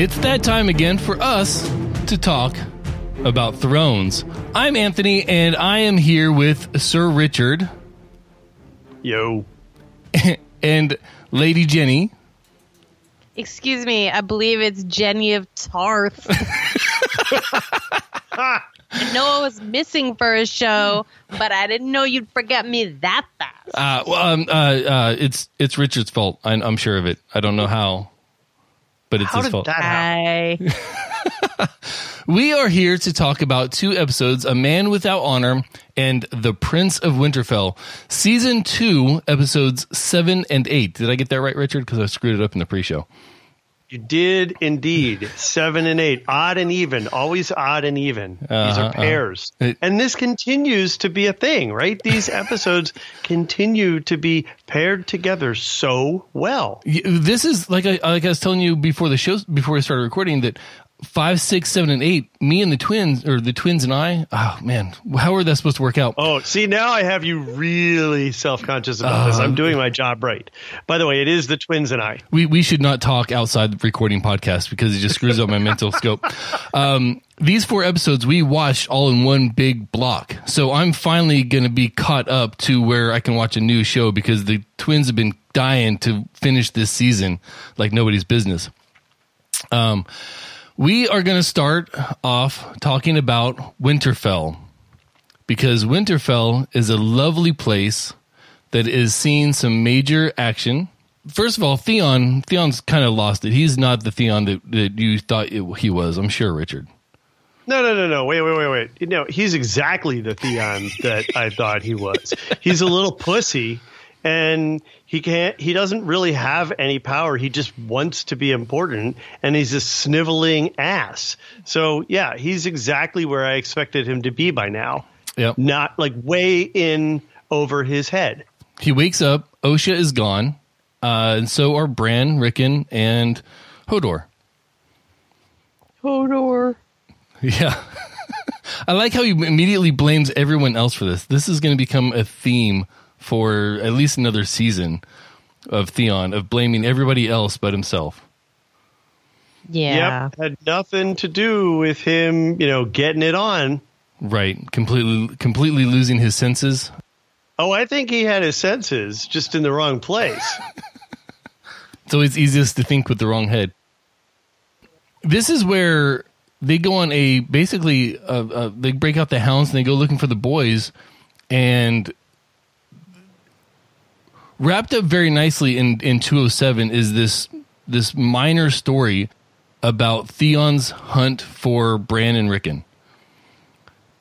It's that time again for us to talk about thrones. I'm Anthony, and I am here with Sir Richard Yo. and Lady Jenny. Excuse me, I believe it's Jenny of Tarth. I know I was missing for a show, but I didn't know you'd forget me that fast. Uh, well, um, uh, uh, it's it's Richard's fault. I, I'm sure of it. I don't know how, but it's How his did fault. that happen? We are here to talk about two episodes A Man Without Honor and The Prince of Winterfell, Season 2, episodes 7 and 8. Did I get that right, Richard? Because I screwed it up in the pre show. You did indeed. Seven and eight. Odd and even. Always odd and even. These Uh-huh, are uh-huh. pairs. It- and this continues to be a thing, right? These episodes continue to be paired together so well. This is like I, like I was telling you before the show, before we started recording, that five, six, seven, and eight, me and the twins, or the twins and I, oh man, how are that supposed to work out? Oh, see, now I have you really self conscious about this. Uh-huh. I'm doing my job right. By the way, it is the twins and I. We we should not talk outside the recording podcast because it just screws up my mental scope. Um, these four episodes we watched all in one big block, so I'm finally going to be caught up to where I can watch a new show because the twins have been dying to finish this season like nobody's business. Um, we are going to start off talking about Winterfell because Winterfell is a lovely place that is seeing some major action. First of all, Theon, Theon's kind of lost it. He's not the Theon that, that you thought it, he was. I'm sure, Richard. No, no, no, no. Wait, wait, wait, wait. Know, he's exactly the Theon that I thought he was. He's a little pussy and he can't he doesn't really have any power. He just wants to be important and he's a sniveling ass. So, yeah, he's exactly where I expected him to be by now. Yep. Not like way in over his head. He wakes up. Osha is gone, uh, and so are Bran, Rickon, and Hodor. Hodor. Yeah. I like how he immediately blames everyone else for this. This is going to become a theme for at least another season of Theon of blaming everybody else but himself. Yeah. Yep, had nothing to do with him, you know, getting it on. Right. Completely completely losing his senses. Oh, I think he had his senses just in the wrong place. It's always easiest to think with the wrong head. This is where they go on a basically uh, uh, they break out the hounds and they go looking for the boys, and wrapped up very nicely in in 207 is this this minor story about Theon's hunt for Bran and Rickon,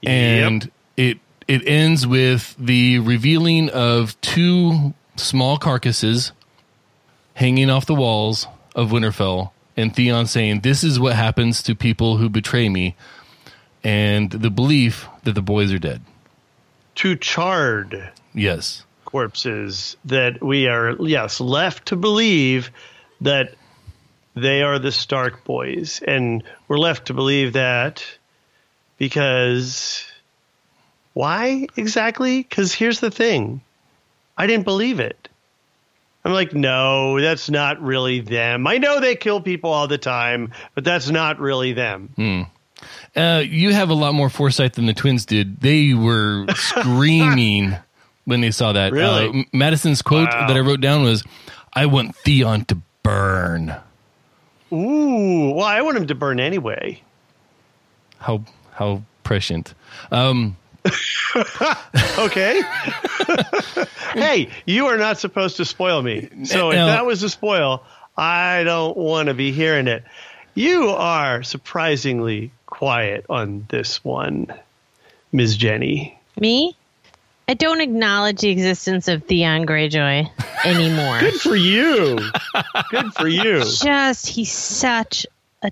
and it it ends with the revealing of two small carcasses hanging off the walls of Winterfell, and Theon saying, "This is what happens to people who betray me," and the belief that the boys are dead. Too charred Yes, corpses that we are, yes, left to believe that they are the Stark boys. And we're left to believe that because why exactly? Because here's the thing I didn't believe it. I'm like, no, that's not really them. I know they kill people all the time, but that's not really them. uh, you have a lot more foresight than the twins did. They were screaming when they saw that. Really? Uh, Madison's quote Wow. that I wrote down was, "I want Theon to burn." Ooh, well, I want him to burn anyway. How how prescient. Um, Okay. hey, you are not supposed to spoil me. So if that was a spoil, I don't want to be hearing it. You are surprisingly quiet on this one, Ms. Jenny. Me? I don't acknowledge the existence of Theon Greyjoy anymore. Good for you. Good for you. Just, he's such a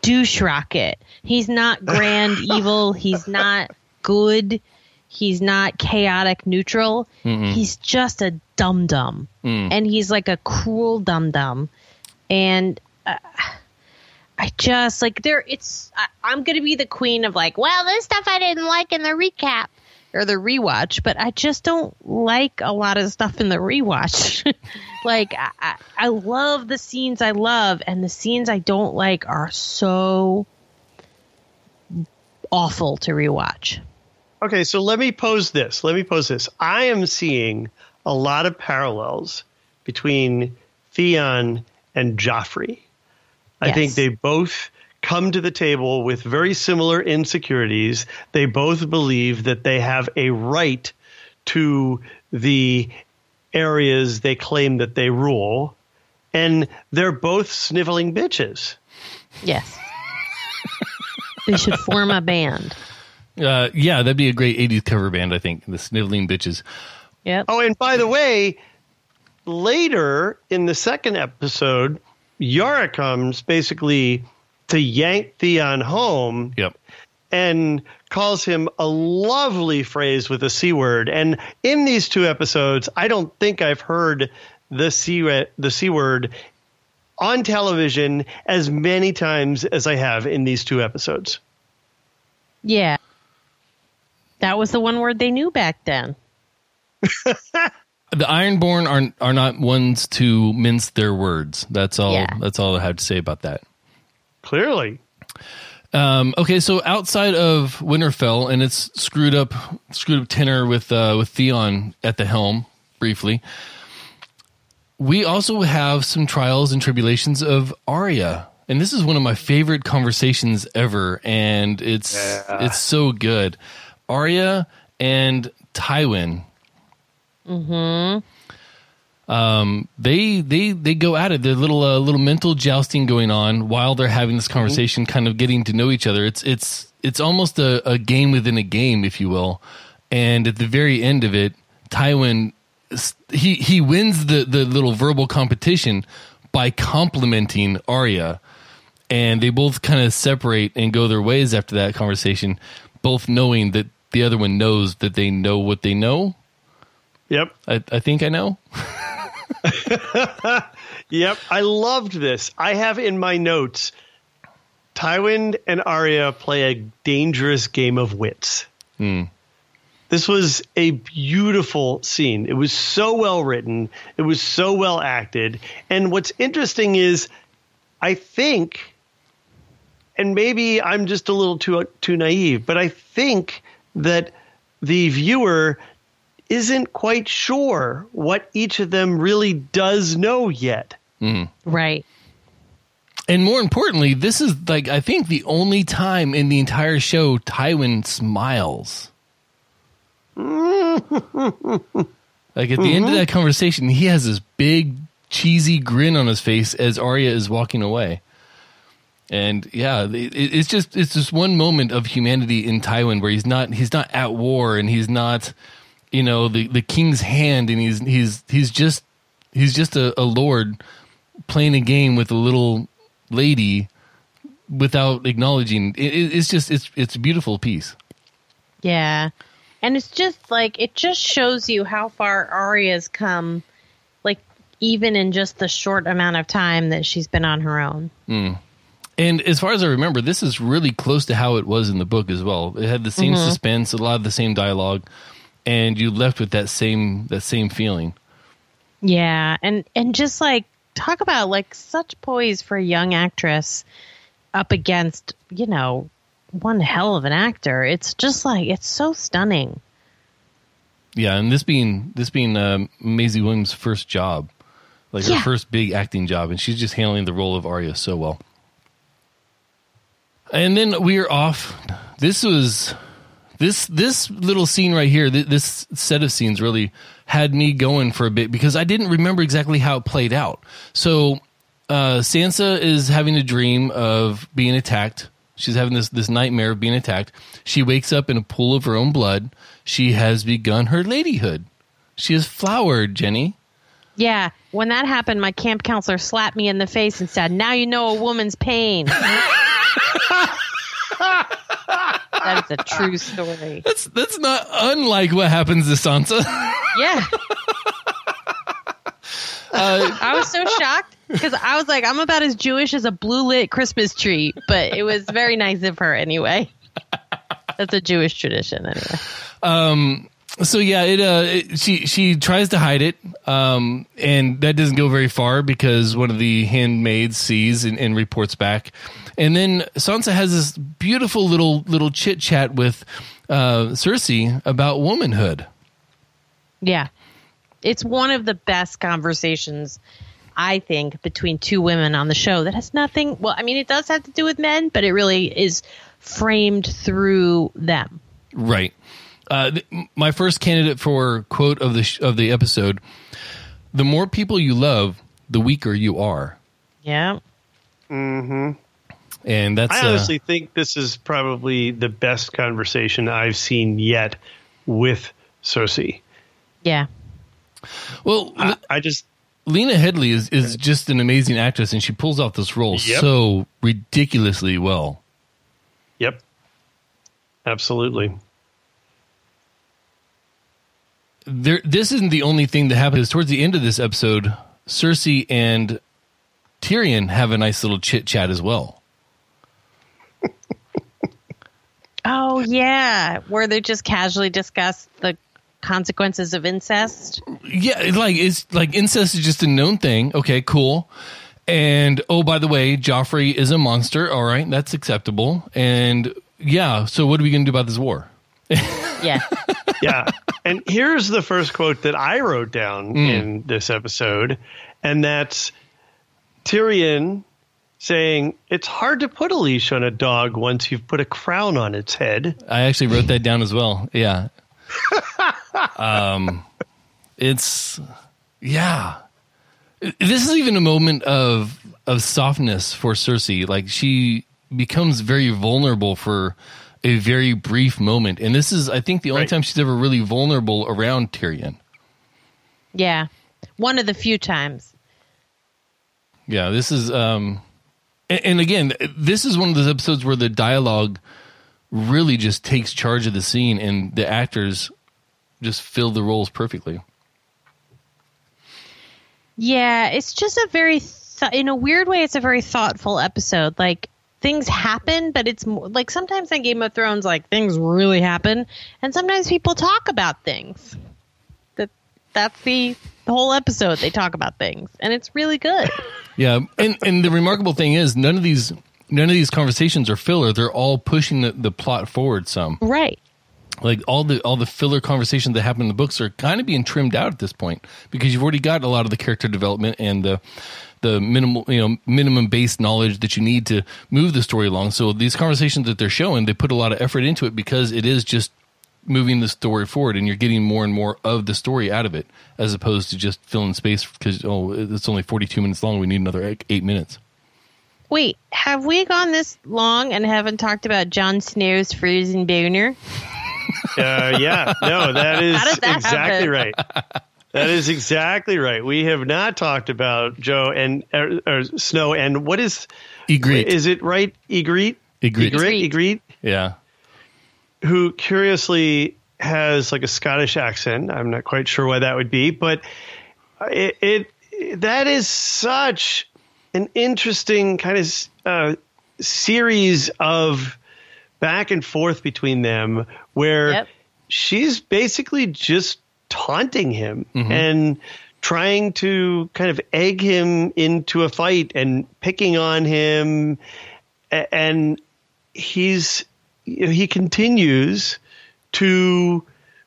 douche rocket. He's not grand evil. He's not good. He's not chaotic neutral. He's just a dum dum. And he's like a cruel dum dum. And uh, I just like there. It's I, I'm gonna be the queen of like, well, this stuff I didn't like in the recap, or the rewatch, but I just don't like a lot of stuff in the rewatch. like I, I, love the scenes I love, and the scenes I don't like are so awful to rewatch. Okay, so let me pose this. Let me pose this. I am seeing a lot of parallels between Theon and Joffrey. I Yes. think they both come to the table with very similar insecurities. They both believe that they have a right to the areas they claim that they rule. And they're both sniveling bitches. Yes. they should form a band. Uh, yeah, that'd be a great '80s cover band. I think the Sniveling Bitches. Yep. Oh, and by the way, later in the second episode, Yara comes basically to yank Theon home Yep. and calls him a lovely phrase with a C word. And in these two episodes, I don't think I've heard the C, the C word on television as many times as I have in these two episodes. Yeah. That was the one word they knew back then. The Ironborn are are not ones to mince their words. That's all. Yeah. That's all I have to say about that. Clearly. Um, okay, so outside of Winterfell, and it's screwed up, screwed up tenor with uh, with Theon at the helm briefly. We also have some trials and tribulations of Arya, and this is one of my favorite conversations ever, and it's it's so good. Arya and Tywin. Um, they they they go at it. There's a little uh, little mental jousting going on while they're having this conversation, kind of getting to know each other. It's it's it's almost a, a game within a game, if you will. And at the very end of it, Tywin he he wins the the little verbal competition by complimenting Arya, and they both kind of separate and go their ways after that conversation, both knowing that the other one knows that they know what they know. Yep. I, I think I know. Yep, I loved this. I have in my notes Tywin and Arya play a dangerous game of wits. Hmm. This was a beautiful scene. It was so well written, it was so well acted. And what's interesting is I think and maybe I'm just a little too too naive, but I think that the viewer isn't quite sure what each of them really does know yet. Mm. Right. And more importantly, this is like I think the only time in the entire show Tywin smiles. like at the end of that conversation, he has this big cheesy grin on his face as Arya is walking away. And yeah, it, it's just it's just one moment of humanity in Tywin where he's not he's not at war and he's not you know the the king's hand and he's he's he's just he's just a, a lord playing a game with a little lady without acknowledging. It, it, it's just it's it's a beautiful piece. Yeah. And it's just like it just shows you how far Arya's come like even in just the short amount of time that she's been on her own. Hmm. and as far as i remember this is really close to how it was in the book as well. It had the same mm-hmm. suspense a lot of the same dialogue and you left with that same that same feeling Yeah, and and just like talk about like such poise for a young actress up against, you know, one hell of an actor. It's just like it's so stunning. yeah and this being this being um, Maisie Williams' first job like her first big acting job and she's just handling the role of Arya so well and then we are off this was this this little scene right here th- this set of scenes really had me going for a bit because I didn't remember exactly how it played out so uh, Sansa is having a dream of being attacked. She's having this this nightmare of being attacked. She wakes up in a pool of her own blood. She has begun her ladyhood. She has flowered, Jenny. Yeah, when that happened, my camp counselor slapped me in the face and said, "Now you know a woman's pain." that is a true story. That's that's not unlike what happens to Sansa. Yeah. I was so shocked because I was like, I'm about as Jewish as a blue lit Christmas tree, but it was very nice of her anyway. That's a Jewish tradition, anyway. Um, so yeah, it, uh, it, she she tries to hide it, um, and that doesn't go very far because one of the handmaids sees and, and reports back, and then Sansa has this beautiful little little chit chat with uh, Cersei about womanhood. Yeah. It's one of the best conversations, I think, between two women on the show that has nothing. Well, I mean, it does have to do with men, but it really is framed through them. Right. Uh, th- my first candidate for quote of the sh- of the episode: "The more people you love, the weaker you are." Yeah. hmm And that's I uh, honestly think this is probably the best conversation I've seen yet with Cersei. Yeah. well. I, I just Lena Headey is, is just an amazing actress, and she pulls off this role Yep. so ridiculously well. Yep. Absolutely. There, this isn't the only thing that happens. Towards the end of this episode, Cersei and Tyrion have a nice little chit chat as well. Oh, yeah. Where they just casually discuss the consequences of incest. Yeah, like it's like incest is just a known thing. Okay, cool. And oh, by the way, Joffrey is a monster. All right, that's acceptable. And yeah, so what are we going to do about this war? Yeah. yeah. And here's the first quote that I wrote down mm. in this episode, and that's Tyrion saying, It's hard to put a leash on a dog once you've put a crown on its head. I actually wrote that down as well. Yeah. um, it's yeah. This is even a moment of of softness for Cersei. Like she becomes very vulnerable for a very brief moment, and this is, I think, the only Right. time she's ever really vulnerable around Tyrion. Yeah. One of the few times. Yeah, this is um and, and again, this is one of those episodes where the dialogue really just takes charge of the scene and the actors just fill the roles perfectly. Yeah, it's just a very, th- in a weird way, it's a very thoughtful episode. Like things happen, but it's more, like sometimes in Game of Thrones, like things really happen, and sometimes people talk about things. That that's the, the whole episode. They talk about things, and it's really good. Yeah, and and the remarkable thing is none of these none of these conversations are filler. They're all pushing the, the plot forward some. right. Like all the all the filler conversations that happen in the books are kind of being trimmed out at this point because you've already got a lot of the character development and the the minimal you know minimum base knowledge that you need to move the story along. So these conversations that they're showing, they put a lot of effort into it because it is just moving the story forward and you're getting more and more of the story out of it as opposed to just filling space because oh it's only 42 minutes long we need another eight- eight minutes Wait, have we gone this long and haven't talked about Jon Snow's frozen boner? Uh, yeah, no, that is that exactly happen? right. That is exactly right. We have not talked about Joe and or, or Snow and what is Ygritte. is it right? Ygritte, Ygritte. Ygritte, Ygritte, yeah who curiously has like a Scottish accent. I'm not quite sure why that would be, but it, it that is such an interesting kind of uh, series of back and forth between them where Yep. she's basically just taunting him and trying to kind of egg him into a fight and picking on him and he's he continues to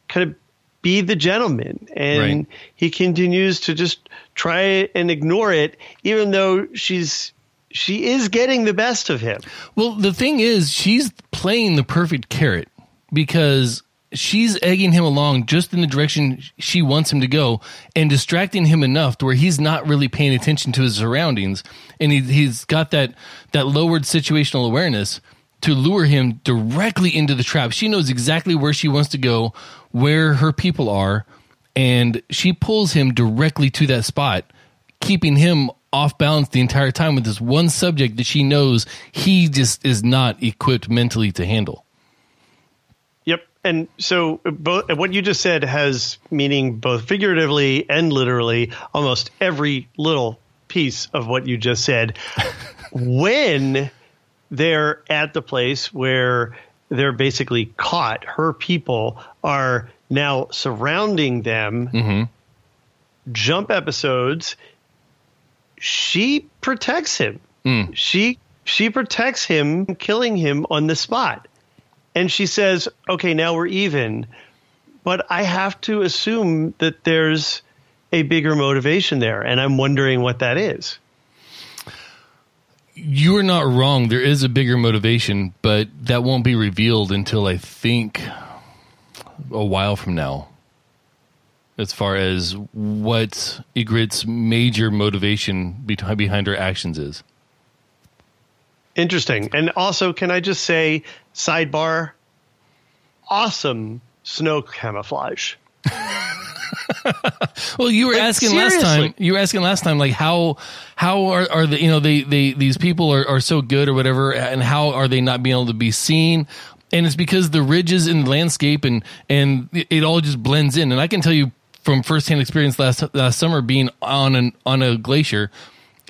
kind of be the gentleman. And Right. he continues to just try and ignore it even though she's she is getting the best of him. Well, the thing is, she's playing the perfect carrot because she's egging him along just in the direction she wants him to go and distracting him enough to where he's not really paying attention to his surroundings. And he, he's got that that lowered situational awareness to lure him directly into the trap. She knows exactly where she wants to go, where her people are, and she pulls him directly to that spot keeping him off balance the entire time with this one subject that she knows he just is not equipped mentally to handle. Yep. And so both, what you just said has meaning both figuratively and literally, almost every little piece of what you just said. when they're at the place where they're basically caught. Her people are now surrounding them. Mm-hmm. Jump episodes. She protects him. Hmm. She she protects him, killing him on the spot. And she says, "Okay, now we're even." But I have to assume that there's a bigger motivation there, and I'm wondering what that is. You are not wrong. There is a bigger motivation, but that won't be revealed until I think a while from now. As far as what Ygritte's major motivation behind her actions is. Interesting. And also, can I just say, sidebar, awesome snow camouflage. Well, you were Like, asking last time. You were asking last time, like how how are, are the you know they they these people are, are so good or whatever, and how are they not being able to be seen? And it's because the ridges in the landscape and and it, all just blends in. And I can tell you from firsthand experience last last summer being on an on a glacier,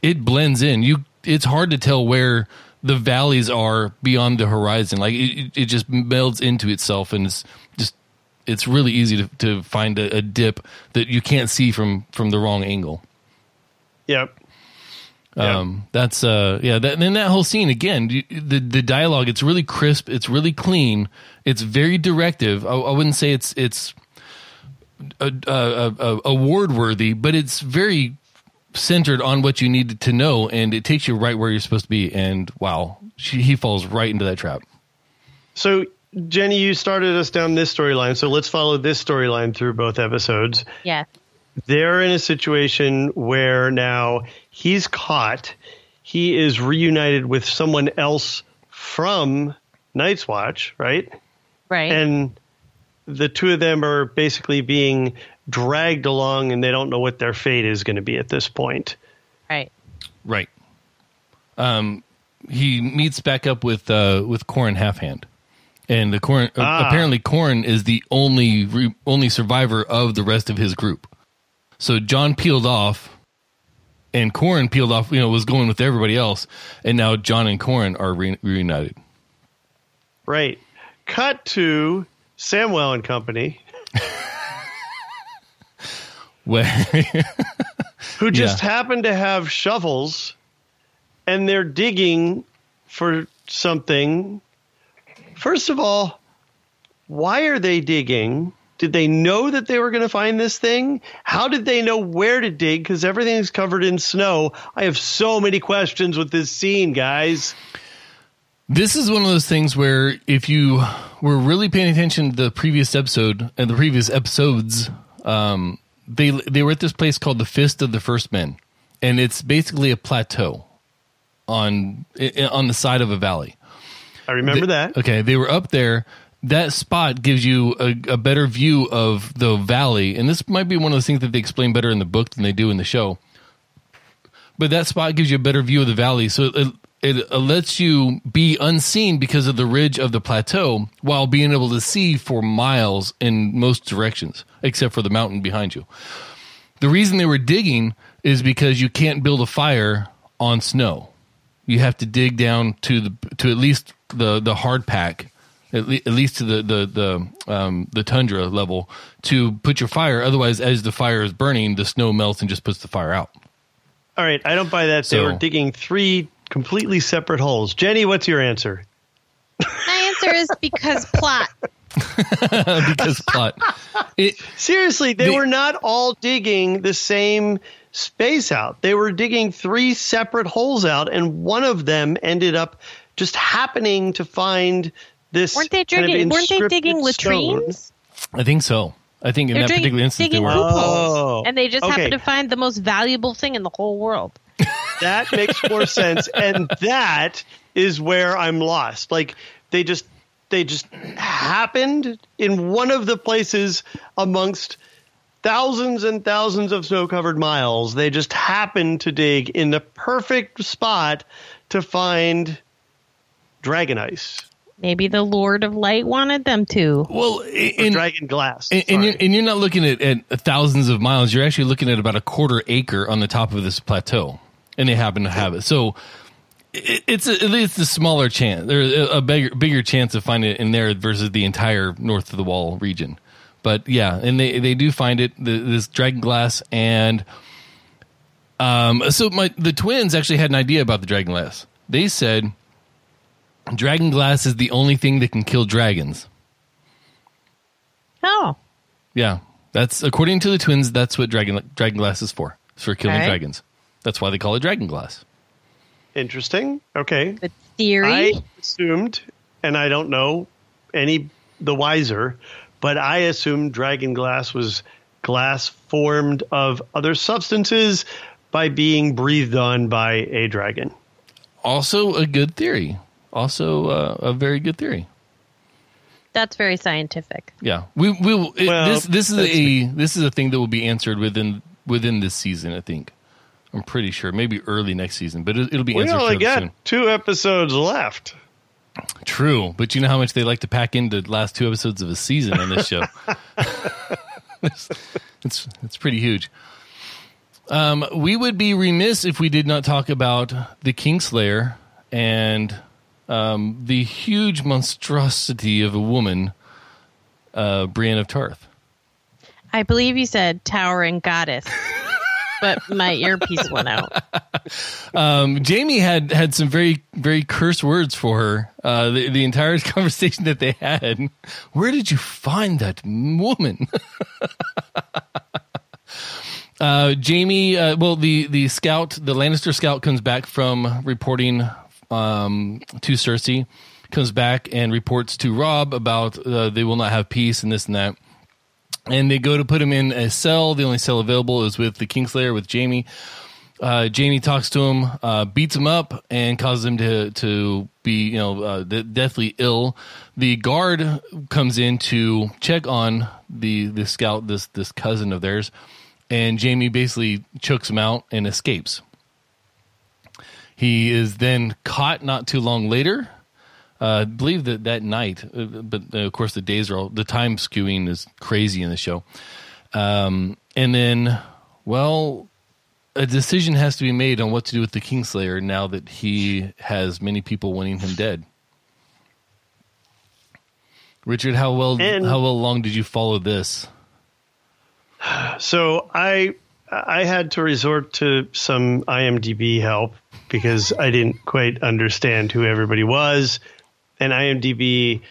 it blends in. You it's hard to tell where the valleys are beyond the horizon. Like it, it- it just melds into itself, and it's just it's really easy to, to find a, a dip that you can't see from from the wrong angle. Yep. Um, that's uh, yeah. That, and then that whole scene again, the the dialogue. It's really crisp. It's really clean. It's very directive. I, I wouldn't say it's it's a, a, award worthy, but it's very centered on what you need to know, and it takes you right where you're supposed to be. And wow, she, he falls right into that trap. So, Jenny, you started us down this storyline. So let's follow this storyline through both episodes. Yeah. They're in a situation where now he's caught. He is reunited with someone else from Night's Watch, right? Right. And the two of them are basically being dragged along and they don't know what their fate is going to be at this point. right. Right. Um, he meets back up with uh, with Qhorin Halfhand, and the Qhorin uh, Ah. apparently Qhorin is the only re- only survivor of the rest of his group. So Jon peeled off, and Qhorin peeled off. You know, was going with everybody else, and now Jon and Qhorin are re- reunited. Right. Cut to Samwell and Company, who just Yeah. happen to have shovels and they're digging for something. First of all, why are they digging? Did they know that they were going to find this thing? How did they know where to dig? Because everything's covered in snow. I have so many questions with this scene, guys. This is one of those things where if you were really paying attention to the previous episode and the previous episodes, um, they they were at this place called the Fist of the First Men, and it's basically a plateau on on the side of a valley. I remember They- that. Okay, they were up there. That spot gives you a, a better view of the valley, and this might be one of those things that they explain better in the book than they do in the show. But that spot gives you a better view of the valley, so it, it, lets you be unseen because of the ridge of the plateau, while being able to see for miles in most directions, except for the mountain behind you. The reason they were digging is because you can't build a fire on snow. You have to dig down to the to at least the the hard pack, at, le- at least to the the the um, the tundra level to put your fire. Otherwise, as the fire is burning, the snow melts and just puts the fire out. All right, I don't buy that. They So- were digging three completely separate holes. Jenny, what's your answer? My answer is because plot. because plot. It, Seriously, they They- were not all digging the same space out. They were digging three separate holes out, and one of them ended up just happening to find this. Weren't they kind of digging? Weren't they inscripted digging stone. latrines? I think so. I think in They're that digging- particular instance they were. poop Oh, and they just okay. happened to find the most valuable thing in the whole world. That makes more sense, and that is where I'm lost. Like they just they just happened in one of the places amongst thousands and thousands of snow-covered miles. They just happened to dig in the perfect spot to find dragon ice Maybe the Lord of Light wanted them to. Well, or in, dragon glass. and, and, you're, and you're not looking at, at thousands of miles. You're actually looking at about a quarter acre on the top of this plateau, and they happen to have it. So it, it's a, at least a smaller chance. There's a, a bigger bigger chance of finding it in there versus the entire north of the wall region. But yeah, and they they do find it the, this dragon glass and um so my the twins actually had an idea about the dragon glass. They said dragon glass is the only thing that can kill dragons. Oh, Yeah, that's according to the twins. That's what dragon dragon glass is for. It's for killing Okay. dragons. That's why they call it dragon glass. Interesting. Okay. the theory. I assumed, and I don't know any the wiser, but I assumed dragon glass was glass formed of other substances by being breathed on by a dragon. Also, a good theory. Also, uh, a very good theory. That's very scientific. Yeah, we we will- Well, this this is that's a this is a thing that will be answered within within this season. I think. I'm pretty sure, maybe early next season, but it, it'll be We answered only got soon. two episodes left. True, but you know how much they like to pack into the last two episodes of a season on this show. it's, it's it's pretty huge. Um, we would be remiss if we did not talk about the Kingslayer and um, the huge monstrosity of a woman, uh, Brienne of Tarth. I believe you said towering goddess, but my earpiece went out. Um, Jaime had had some very very curse words for her. Uh, the the entire conversation that they had. Where did you find that woman? uh, Jaime, uh, well, the the scout, the Lannister scout, comes back from reporting um, to Cersei. Comes back and reports to Robb about uh, they will not have peace and this and that. And they go to put him in a cell. The only cell available is with the Kingslayer with Jaime uh, Jaime talks to him, uh, beats him up, and causes him to to be you know uh, de- deathly ill. The guard comes in to check on the the scout, this this cousin of theirs, and Jaime basically chokes him out and escapes. He is then caught not too long later. Uh, I believe that that night, uh, but uh, of course the days are all the time skewing is crazy in the show. Um, and then, well, a decision has to be made on what to do with the Kingslayer now that he has many people wanting him dead. Richard, how well And- how well long did you follow this? So I I had to resort to some IMDb help because I didn't quite understand who everybody was, and IMDb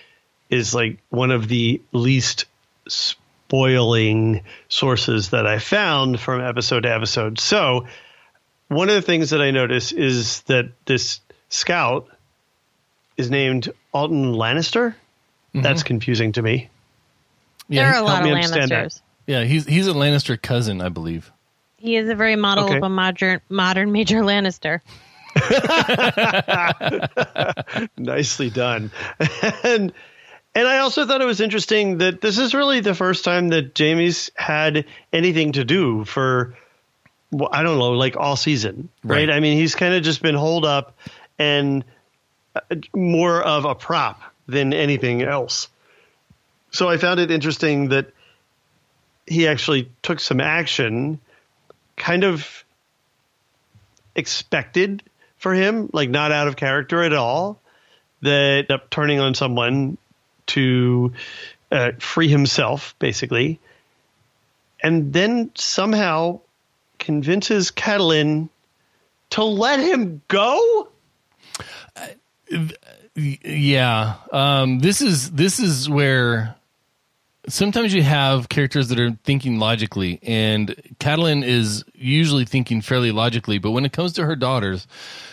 is like one of the least spoiling sources that I found from episode to episode. So one of the things that I notice is that this scout is named Alton Lannister. Mm-hmm. That's confusing to me. there are a lot of me that. Lannisters. yeah, he's he's a Lannister cousin, I believe. He is a very model Okay. of a modern modern Major Lannister. nicely done and and i also thought it was interesting that this is really the first time that jaime's had anything to do for well, i don't know like all season right, Right. i mean he's kind of just been holed up and uh, more of a prop than anything else so i found it interesting that he actually took some action kind of expected for him, like not out of character at all, that up turning on someone to uh, free himself, basically, and then somehow convinces Catelyn to let him go. Yeah, um, this is this is where sometimes you have characters that are thinking logically, and Catelyn is usually thinking fairly logically, but when it comes to her daughters,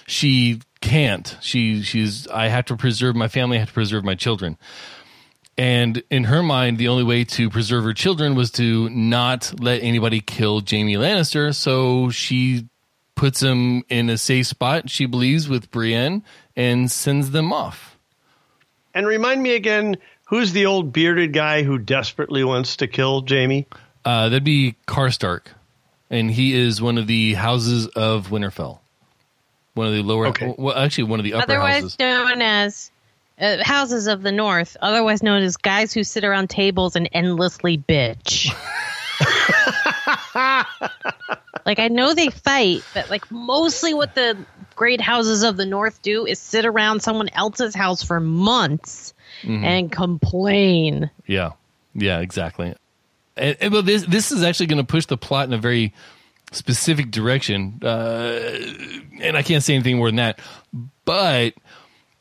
she can't. She she's I have to preserve my family, I have to preserve my children. And in her mind, the only way to preserve her children was to not let anybody kill Jaime Lannister. So she puts him in a safe spot, she believes, with Brienne and sends them off. And remind me again, who's the old bearded guy who desperately wants to kill Jaime? Uh, that'd be Karstark, and he is one of the houses of Winterfell. One of the lower, Okay. well, actually, one of the upper otherwise houses. known as uh, houses of the north, otherwise known as guys who sit around tables and endlessly bitch. like I know they fight, but like mostly what the great houses of the North do is sit around someone else's house for months and complain. Yeah, yeah, exactly. And, and well, this this is actually going to push the plot in a very specific direction, uh, and I can't say anything more than that. But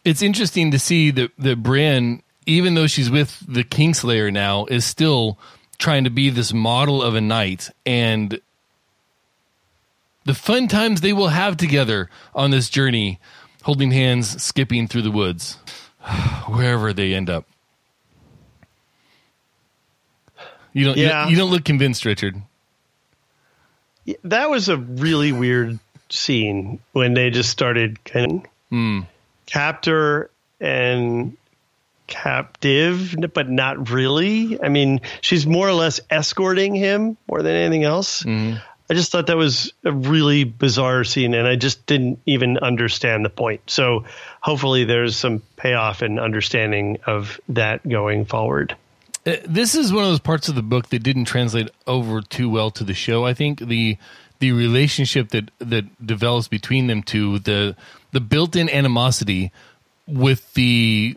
it's interesting to see that that Brienne, even though she's with the Kingslayer now, is still trying to be this model of a knight and the fun times they will have together on this journey, holding hands, skipping through the woods, wherever they end up. You don't. Yeah. You, you don't look convinced, Richard. That was a really weird scene when they just started kind of Hmm. captor and captive, but not really. I mean, she's more or less escorting him more than anything else. Mm-hmm. I just thought that was a really bizarre scene, and I just didn't even understand the point. So hopefully, there's some payoff and understanding of that going forward. Uh, This is one of those parts of the book that didn't translate over too well to the show. I think the the relationship that that develops between them two, the the built-in animosity with the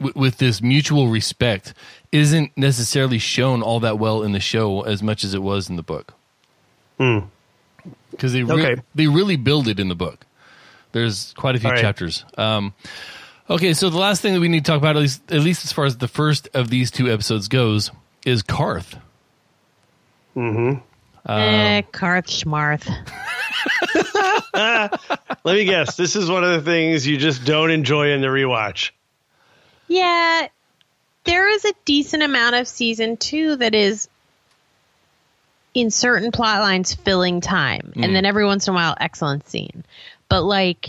with, with this mutual respect isn't necessarily shown all that well in the show as much as it was in the book. Because they re- Okay. they really build it in the book. There's quite a few All right. chapters. Um, okay, so the last thing that we need to talk about, at least at least as far as the first of these two episodes goes, is Qarth. eh, Qarth Schmarth. Let me guess. This is one of the things you just don't enjoy in the rewatch. Yeah, there is a decent amount of season two that is in certain plot lines filling time, and then every once in a while, excellent scene. But like,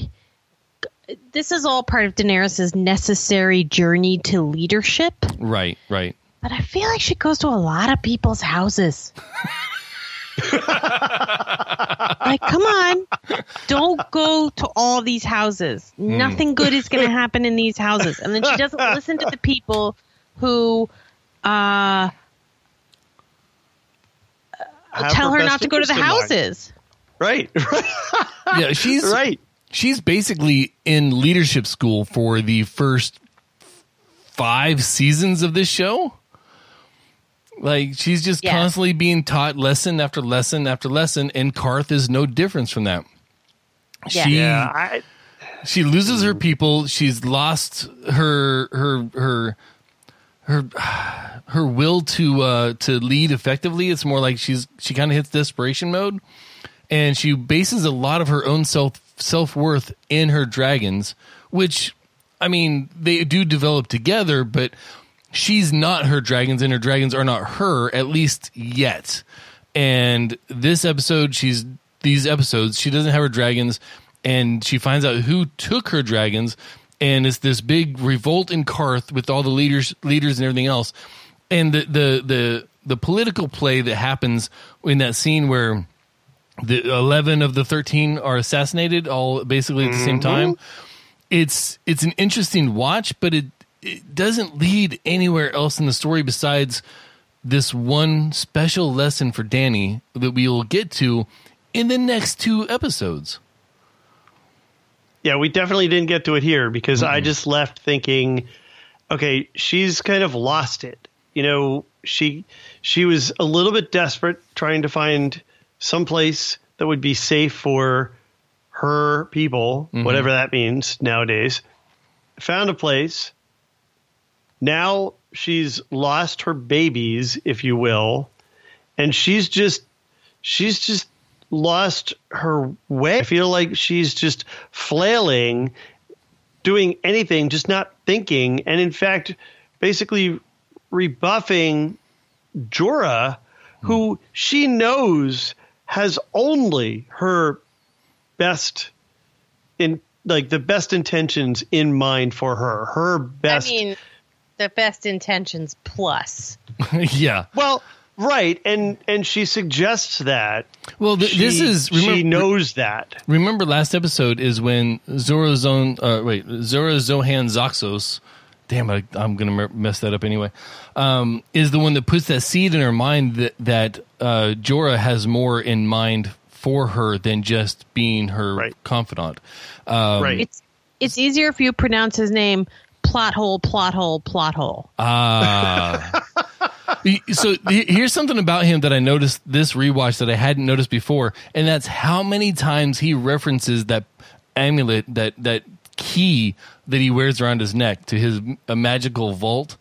this is all part of Daenerys's necessary journey to leadership. Right, right. But I feel like she goes to a lot of people's houses. like, come on. Don't go to all these houses. Nothing good is going to happen in these houses. And then she doesn't listen to the people who uh, tell her best not to go to the interest in mind. houses. Right, Yeah, she's right. she's basically in leadership school for the first five seasons of this show. Like she's just Yeah. constantly being taught lesson after lesson after lesson, and Qarth is no difference from that. Yeah. She Yeah, I, she loses her hmm. people. She's lost her her her her her will to uh to lead effectively. It's more like she's she kind of hits desperation mode, and she bases a lot of her own self self worth in her dragons, which I mean they do develop together, but she's not her dragons, and her dragons are not her at least yet. And this episode, she's these episodes, she doesn't have her dragons, and she finds out who took her dragons, and it's this big revolt in Qarth with all the leaders, leaders, and everything else, and the the the the political play that happens in that scene where the 11 of the 13 are assassinated all basically at the same mm-hmm. time it's it's an interesting watch but it it doesn't lead anywhere else in the story besides this one special lesson for Dany that we will get to in the next two episodes yeah, we definitely didn't get to it here because I mm-hmm. just left thinking, okay, she's kind of lost it. You know, she she was a little bit desperate trying to find some place that would be safe for her people, mm-hmm. whatever that means nowadays. Found a place. Now she's lost her babies, if you will, and she's just she's just lost her way. I feel like she's just flailing, doing anything, just not thinking, and in fact, basically rebuffing Jorah, who hmm. she knows has only her best in like the best intentions in mind for her. Her best I mean, the best intentions plus. yeah well, right, and and she suggests that. well th- this She- is she remember, knows that. remember last episode is when Zora Zone uh, wait Zora Zohan Zoxos damn I, I'm gonna mess that up anyway um, is the one that puts that seed in her mind that that uh, Jorah has more in mind for her than just being her Right. confidant. Um, right. It's it's easier if you pronounce his name plot hole, plot hole, plot hole. Ah. so here's something about him that I noticed this rewatch that I hadn't noticed before, and that's how many times he references that amulet, that that key that he wears around his neck to his a magical vault.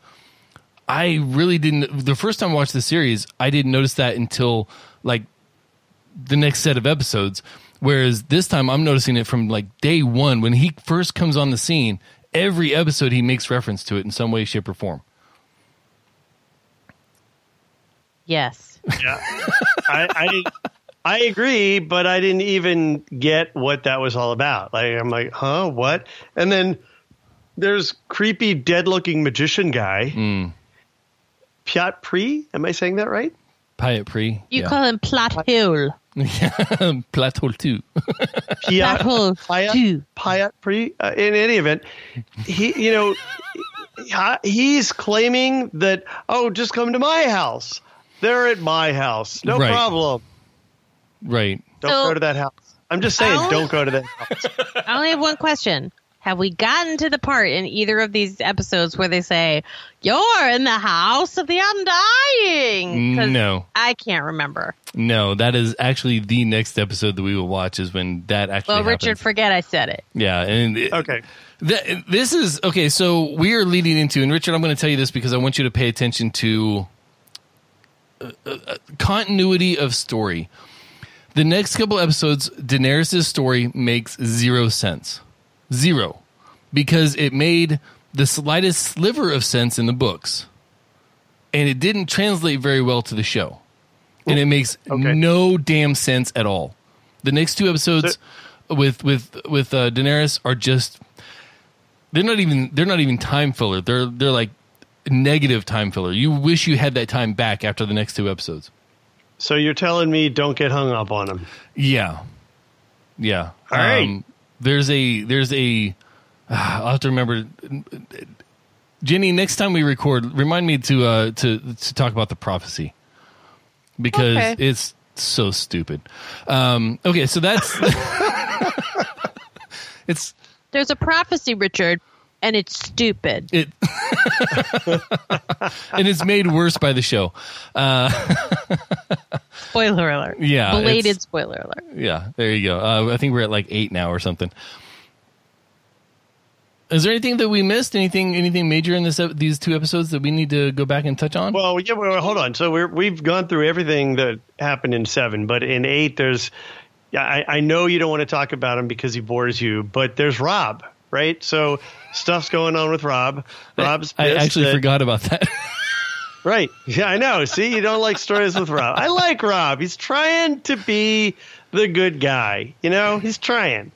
I really didn't. The first time I watched the series, I didn't notice that until like the next set of episodes. Whereas this time, I'm noticing it from like day one when he first comes on the scene. Every episode, he makes reference to it in some way, shape, or form. Yes. Yeah. I, I I agree, but I didn't even get what that was all about. Like I'm like, huh, what? And then there's creepy, dead-looking magician guy, Mm. Pyat Pree. Am I saying that right? Payet Pri. You yeah. call him plot hole. Plateau too. Plot Piat hole. Piat too. Pyat Pree. Uh, in any event, he, you know, he's claiming that oh, just come to my house. They're at my house. No Right. problem. right. Don't So- go to that house. I'm just saying, I'll- don't go to that house. I only have one question. Have we gotten to the part in either of these episodes where they say, You're in the house of the undying? 'Cause No. I can't remember. No, that is actually the next episode that we will watch is when that actually Well, happens. Richard, forget I said it. Yeah, and it- Okay. th- this is okay. So we are leading into, and Richard, I'm going to tell you this because I want you to pay attention to uh, uh, continuity of story. The next couple episodes, Daenerys' story makes zero sense, zero, because it made the slightest sliver of sense in the books, and it didn't translate very well to the show, and it makes Okay. no damn sense at all. The next two episodes with with with uh, Daenerys are just they're not even they're not even time filler. They're they're like negative time filler. You wish you had that time back after the next two episodes. So you're telling me don't get hung up on them. Yeah, yeah. All right. There's a there's a I'll have to remember. Jenny, next time we record, remind me to uh to to talk about the prophecy because Okay. it's so stupid. Um, okay, so that's it's There's a prophecy, Richard, and it's stupid. it and it's made worse by the show. Spoiler alert. Yeah, Belated spoiler alert. Yeah, there you go. Uh, I think we're at like eight now or something. Is there anything that we missed? Anything anything major in this these two episodes that we need to go back and touch on? Well, yeah. Well, hold on. So we're we've gone through everything that happened in seven, but in eight, there's. yeah, I, I know you don't want to talk about him because he bores you, but there's Robb, right? So stuff's going on with Robb. Robb's. I pissed actually that- forgot about that. Right. Yeah, I know. See, you don't like stories with Robb. I like Robb. He's trying to be the good guy. You know, he's trying.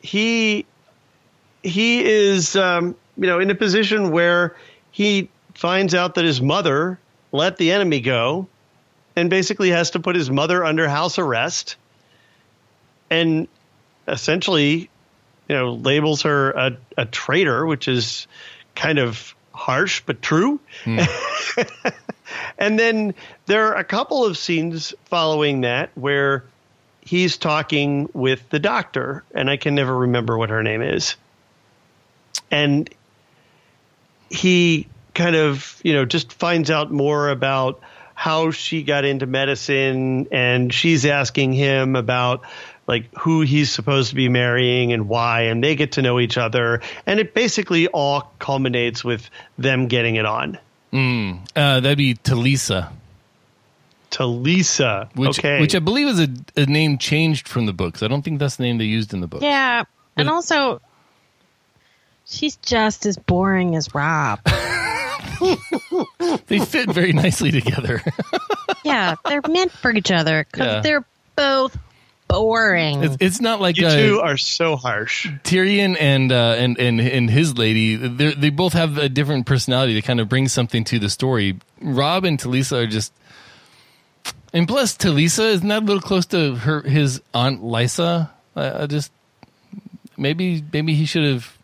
He he is um, you know, in a position where he finds out that his mother let the enemy go and basically has to put his mother under house arrest and essentially you know labels her a, a traitor which is kind of harsh but true. Hmm. And then there are a couple of scenes following that where he's talking with the doctor and i can never remember what her name is. And he kind of you know just finds out more about how she got into medicine and she's asking him about like who he's supposed to be marrying and why and they get to know each other and it basically all culminates with them getting it on uh, that'd be Talisa, Talisa, which okay which I believe is a, a name changed from the books. I don't think that's the name they used in the book. Yeah. And also, she's just as boring as Robb. They fit very nicely together. yeah, they're meant for each other because Yeah. they're both boring. it's, it's not like you uh, two are so harsh Tyrion and uh, and and and his lady, they they both have a different personality that kind of brings something to the story. Robb and Talisa are just, and plus Talisa isn't that a little close to her his aunt Lysa? I, I just maybe maybe he should have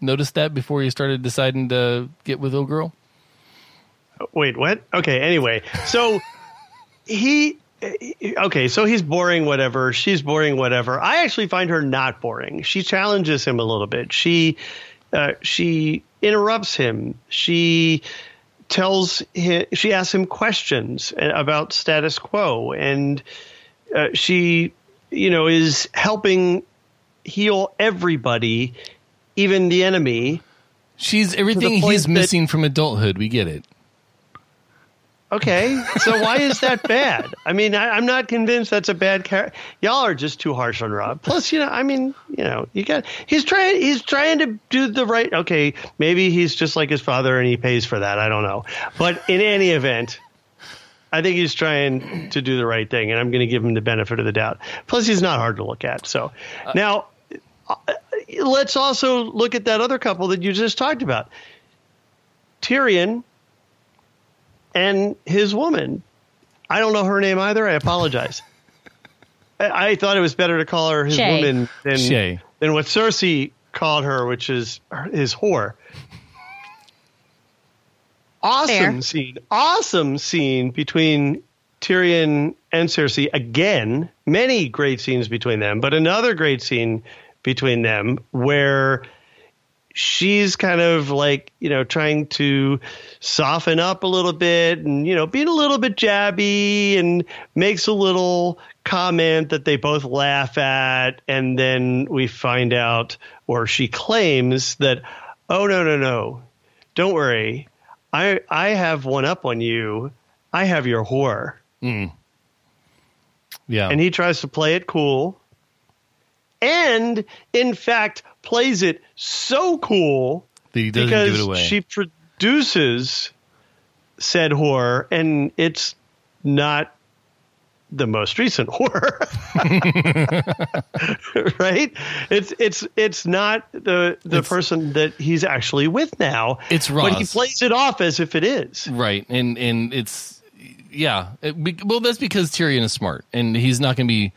noticed that before he started deciding to get with old girl. Wait, what? Okay, anyway. So he okay, so he's boring, whatever. She's boring, whatever. I actually find her not boring. She challenges him a little bit. She uh, she interrupts him. She tells him. She asks him questions about status quo, and uh, she, you know, is helping heal everybody, even the enemy. She's everything he's that, missing from adulthood. We get it. Okay, so why is that bad? I mean, I, am not convinced that's a bad character. Y'all are just too harsh on Robb. Plus, you know, I mean, you know, you got he's trying he's trying to do the right. Okay, maybe he's just like his father and he pays for that. I don't know, but in any event, I think he's trying to do the right thing, and I'm going to give him the benefit of the doubt. Plus, he's not hard to look at. So uh, now, uh, let's also look at that other couple that you just talked about. Tyrion and his woman. I don't know her name either. I apologize. I, I, thought it was better to call her his Shae. woman than Shae. than what Cersei called her, which is his whore. Awesome Fair. scene. Awesome scene between Tyrion and Cersei again. Many great scenes between them, but another great scene between them where she's kind of like you know trying to soften up a little bit and you know being a little bit jabby and makes a little comment that they both laugh at. And then we find out or she claims that oh no no no don't worry. I i have one up on you. I have your whore. Mm. yeah. And he tries to play it cool. And in fact plays it so cool because she produces said horror, and it's not the most recent horror, right? It's it's it's not the the it's, person that he's actually with now. It's Ros. but he plays it off as if it is right, and and it's yeah. It, well, that's because Tyrion is smart, and he's not going to be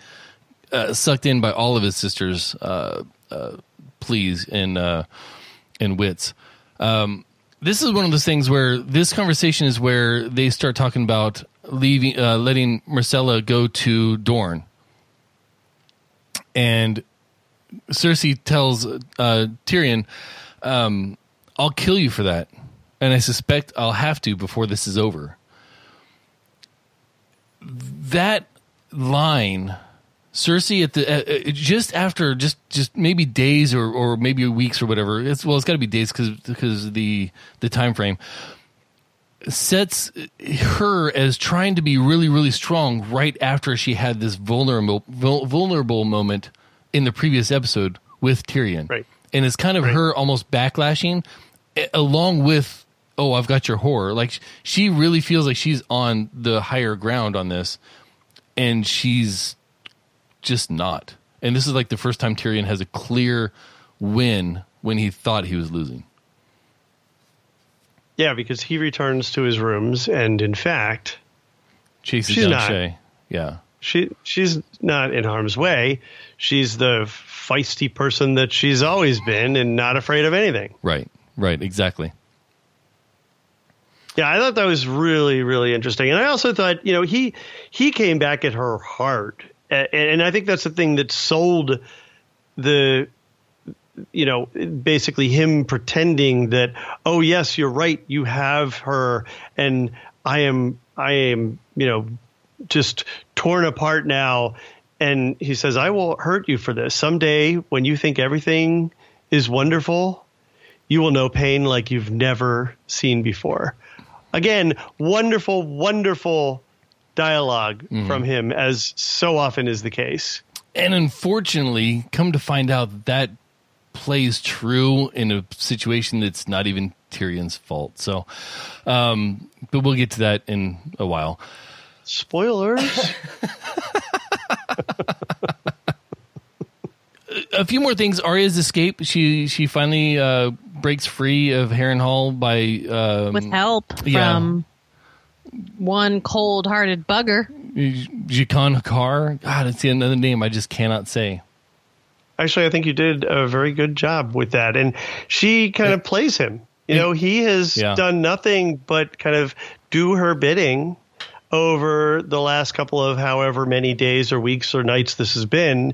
uh, sucked in by all of his sisters' uh, uh, pleas in uh, and wits. Um, this is one of those things where this conversation is where they start talking about leaving, uh, letting Myrcella go to Dorne, and Cersei tells uh, Tyrion, um, "I'll kill you for that." And I suspect I'll have to before this is over. That line Cersei at the uh, uh, just after just just maybe days or or maybe weeks or whatever. It's well, it's got to be days because because the the time frame sets her as trying to be really really strong right after she had this vulnerable vulnerable moment in the previous episode with Tyrion. Right. And it's kind of right. her almost backlashing along with oh, I've got your horror. Like she really feels like she's on the higher ground on this and she's just not. And this is like the first time Tyrion has a clear win when he thought he was losing. Yeah, because he returns to his rooms, and in fact, chases she's down not, Shae. Yeah, she she's not in harm's way. She's the feisty person that she's always been, and not afraid of anything. Right. Right. Exactly. Yeah, I thought that was really, really interesting, and I also thought, you know, he he came back at her heart and I think that's the thing that sold the you know basically him pretending that oh yes you're right you have her and I am I am you know just torn apart now. And he says I will hurt you for this. Someday when you think everything is wonderful you will know pain like you've never seen before. Again wonderful wonderful dialog mm-hmm. from him, as so often is the case. And unfortunately, come to find out that plays true in a situation that's not even Tyrion's fault. So, um, but we'll get to that in a while. Spoilers. a few more things. Arya's escape. She she finally uh, breaks free of Harrenhal by um, with help yeah. from one cold hearted bugger. Jaqen H'ghar. God, it's another name I just cannot say. Actually, I think you did a very good job with that. And she kind of plays him. You know, he has yeah. done nothing but kind of do her bidding over the last couple of however many days or weeks or nights this has been,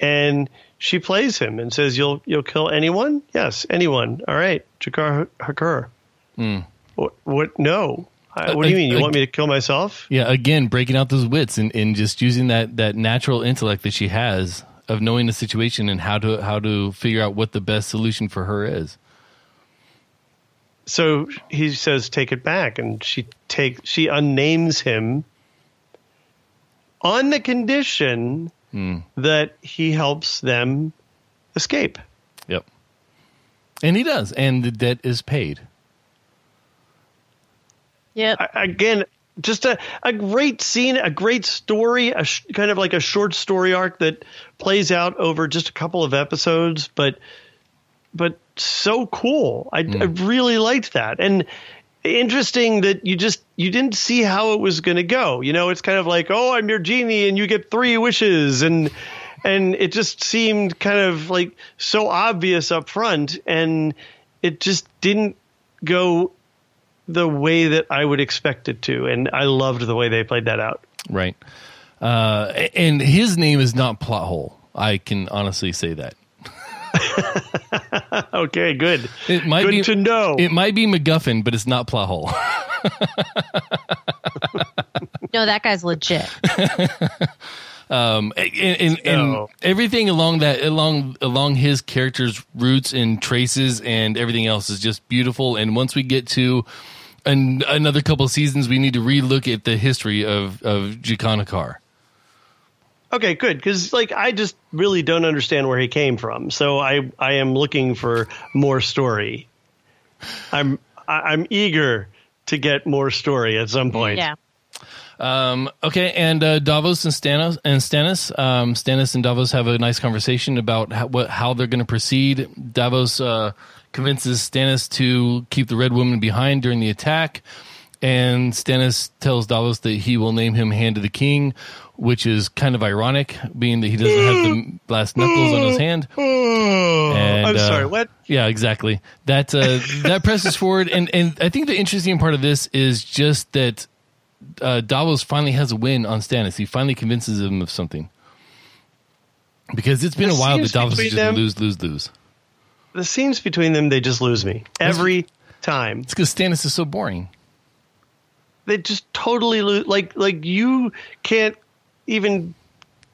and she plays him and says, "You'll you'll kill anyone? Yes, anyone. All right, Jaqen H'ghar. Hmm. What? What? No. What do you mean? You want me to kill myself? Yeah, again, breaking out those wits and, and just using that, that natural intellect that she has of knowing the situation and how to how to figure out what the best solution for her is. So he says, "Take it back," and she take she unnames him on the condition hmm. that he helps them escape. Yep. And he does, and the debt is paid. Yep. I- again just a, a great scene a great story a sh- kind of like a short story arc that plays out over just a couple of episodes but but so cool. I, hmm. I really liked that. And interesting that you just you didn't see how it was going to go. You know it's kind of like oh i'm your genie and you get three wishes. And and it just seemed kind of like so obvious up front and it just didn't go the way that I would expect it to, and I loved the way they played that out. Right. Uh, and his name is not plot hole. I can honestly say that. Okay, good. It might good be to know. It might be MacGuffin, but it's not plot hole. No, that guy's legit. um, and, and, and No. everything along that along along his character's roots and traces and everything else is just beautiful. And once we get to an, another couple of seasons, we need to relook at the history of of Jaqen H'ghar. okay, good because like I just really don't understand where he came from, so I I am looking for more story. I'm I- I'm eager to get more story at some point. Yeah. Um, okay, and uh, Davos and Stannis and Stannis, um, Stannis and Davos have a nice conversation about how, what, how they're going to proceed. Davos uh, convinces Stannis to keep the Red Woman behind during the attack, and Stannis tells Davos that he will name him Hand of the King, which is kind of ironic, being that he doesn't have the last knuckles on his hand. And, I'm uh, sorry. What? Yeah, exactly. That uh, that presses forward, and and I think the interesting part of this is just that uh, Davos finally has a win on Stannis. He finally convinces him of something because it's been The a while that Davos is between just them- lose, lose, lose. The scenes between them, they just lose me every time. It's because Stannis is so boring. they just totally lose like like you can't even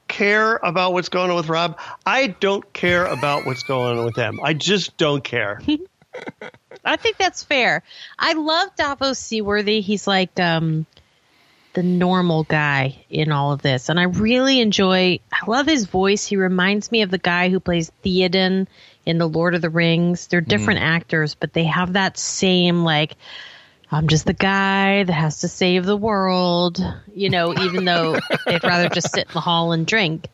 care about what's going on with Robb. I don't care about what's going on with them. I just don't care. I think that's fair. I love Davos Seaworthy. He's like um, the normal guy in all of this, and I really enjoy. I love his voice. He reminds me of the guy who plays Theoden in the Lord of the Rings. They're mm-hmm. different actors, but they have that same like. I'm just the guy that has to save the world, you know, even though they'd rather just sit in the hall and drink.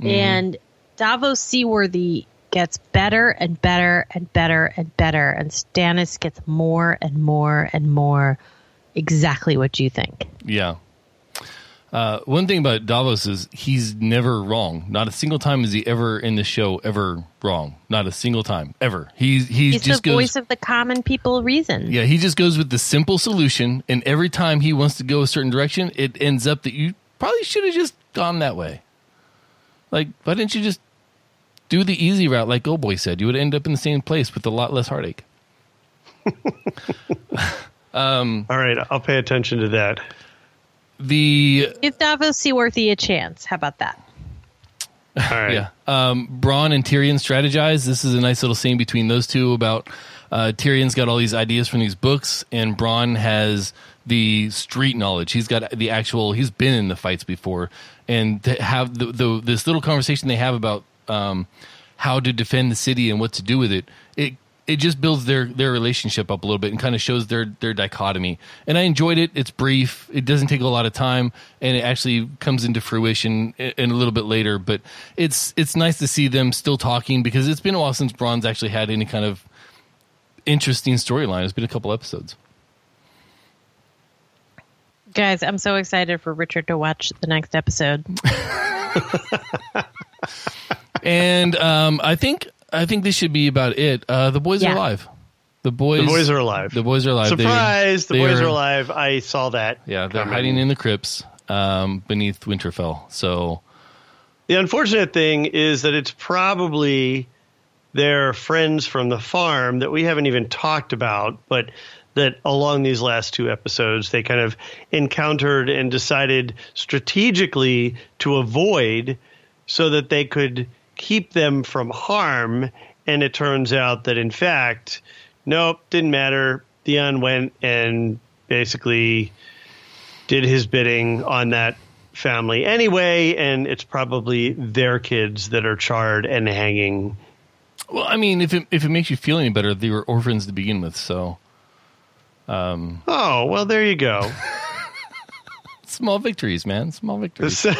Mm-hmm. And Davos Seaworthy gets better and better and better and better, and Stannis gets more and more and more exactly what you think. Yeah. Uh, one thing about Davos is he's never wrong. Not a single time is he ever in the show ever wrong. Not a single time ever. He's he He's just the goes. voice of the common people reason. Yeah, he just goes with the simple solution, and every time he wants to go a certain direction, it ends up that you probably should have just gone that way. Like, why didn't you just do the easy route, like Old Boy said? You would end up in the same place with a lot less heartache. All right, I'll pay attention to that. The Give Davos Seaworthy a chance. How about that? All right. yeah, um, Bronn and Tyrion strategize. This is a nice little scene between those two about uh, Tyrion's got all these ideas from these books, and Bronn has the street knowledge. He's got the actual. He's been in the fights before, and to have the, the this little conversation they have about um, how to defend the city and what to do with it. It it just builds their their relationship up a little bit and kind of shows their their dichotomy. And I enjoyed it. It's brief. It doesn't take a lot of time, and it actually comes into fruition in, in a little bit later. But it's it's nice to see them still talking because it's been a while since Bronn's actually had any kind of interesting storyline. It's been a couple episodes. Guys, I'm so excited for Richard to watch the next episode. And um, I think I think this should be about it. Uh, the boys Yeah. are alive. The boys, The boys are alive. The boys are alive. They- Surprise! the they boys are alive. I saw that. Yeah, they're coming. hiding in the crypts um, beneath Winterfell. So The unfortunate thing is that it's probably their friends from the farm that we haven't even talked about, but that along these last two episodes they kind of encountered and decided strategically to avoid so that they could keep them from harm. And it turns out that in fact, nope, didn't matter. Theon went and basically did his bidding on that family anyway, and it's probably their kids that are charred and hanging. Well, I mean, if it if it makes you feel any better, they were orphans to begin with. So um, Oh, well, there you go. small victories, man, small victories.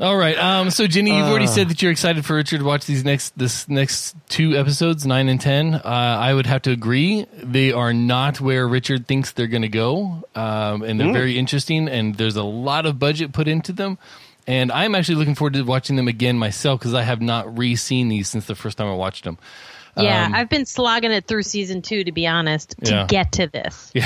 This- All right. Um. So, Jenny, you've already said that you're excited for Richard to watch these next this next two episodes, nine and ten. Uh, I would have to agree. They are not where Richard thinks they're going to go, um, and they're very interesting. And there's a lot of budget put into them. And I'm actually looking forward to watching them again myself because I have not re-seen these since the first time I watched them. Yeah, Um, I've been slogging it through season two, to be honest, to Yeah. get to this.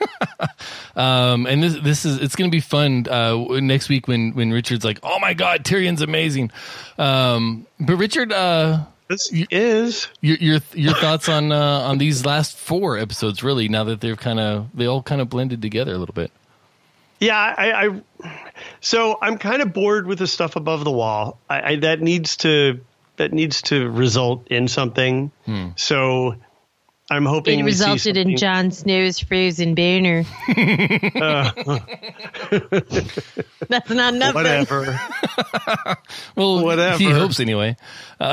Um, and this this is it's going to be fun uh, next week when when Richard's like, "Oh my God, Tyrion's amazing." Um, but Richard, uh, this is your your your thoughts on uh, on these last four episodes? Really, now that they've kind of they all kind of blended together a little bit. yeah. I, I so I'm kind of bored with the stuff above the wall. I, I that needs to that needs to result in something. So I'm hoping It resulted in something- Jon Snow's frozen boner. That's not nothing. whatever. Well, Whatever. he hopes anyway.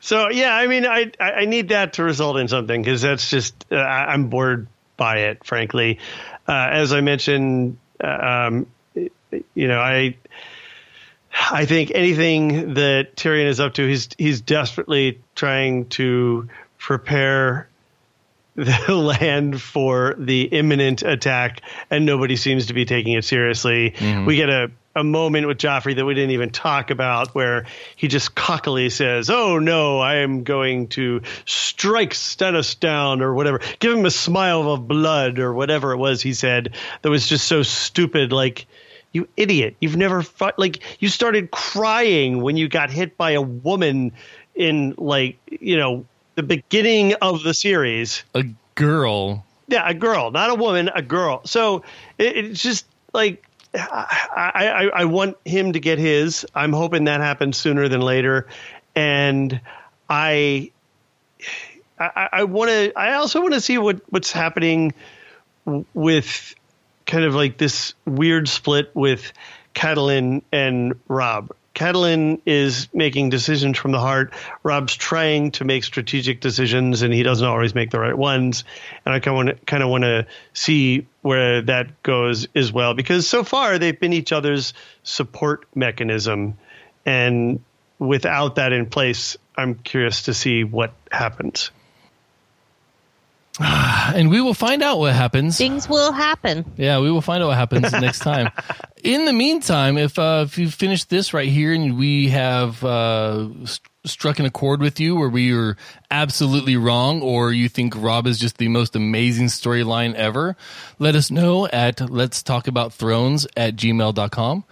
So yeah, I mean, I I I need that to result in something because that's just uh, I- I'm bored by it, frankly. Uh, as I mentioned, uh, um, you know, I I think anything that Tyrion is up to, he's he's desperately trying to prepare the land for the imminent attack, and nobody seems to be taking it seriously. Mm-hmm. We get a, a moment with Joffrey that we didn't even talk about where he just cockily says, Oh no, I am going to strike Stannis down or whatever. Give him a smile of blood or whatever it was he said that was just so stupid. Like, you idiot. You've never fought, like, you started crying when you got hit by a woman in, like, you know, the beginning of the series. A girl. Yeah, a girl, not a woman, a girl. So it, it's just like I, I, I want him to get his. I'm hoping that happens sooner than later, and I, I, I want to. I also want to see what what's happening with kind of like this weird split with Catelyn and Robb. Catelyn is making decisions from the heart. Robb's trying to make strategic decisions, and he doesn't always make the right ones. And I kind of kind of want to see where that goes as well, because so far they've been each other's support mechanism, and without that in place, I'm curious to see what happens. And we will find out what happens. Things will happen. Yeah, we will find out what happens next time. In the meantime, if uh, if you finish this right here and we have uh, st- struck an accord with you where we are absolutely wrong or you think Robb is just the most amazing storyline ever, let us know at let's talk about thrones at gmail.com.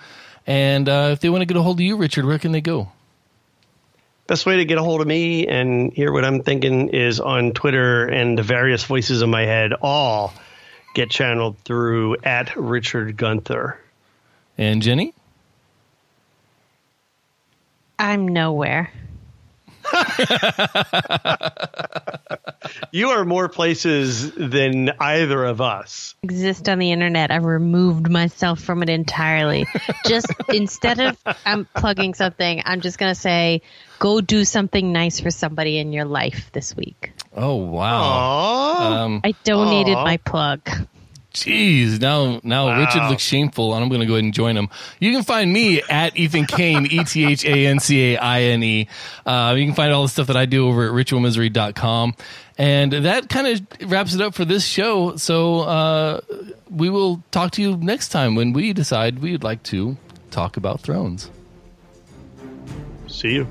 And uh, if they want to get a hold of you, Richard, where can they go? Best way to get a hold of me and hear what I'm thinking is on Twitter and the various voices in my head all get channeled through at Richard Gunther. And Jenny? I'm nowhere. You are more places than either of us. Exist on the internet. I've removed myself from it entirely. just instead of I'm plugging something, I'm just gonna say, go do something nice for somebody in your life this week. Oh, wow. Um, I donated Aw. my plug. Jeez, now now Richard looks shameful, and I'm going to go ahead and join him. You can find me at Ethan Caine, E T H A N C A I N E. Uh, you can find all the stuff that I do over at ritualmisery.com. And that kind of wraps it up for this show. So uh, we will talk to you next time when we decide we would like to talk about thrones. See you.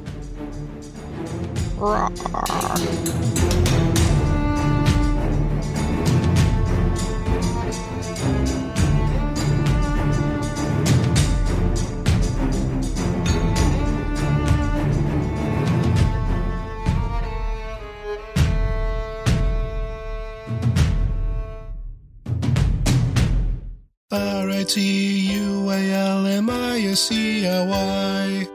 R I T U A L M I S E L Y.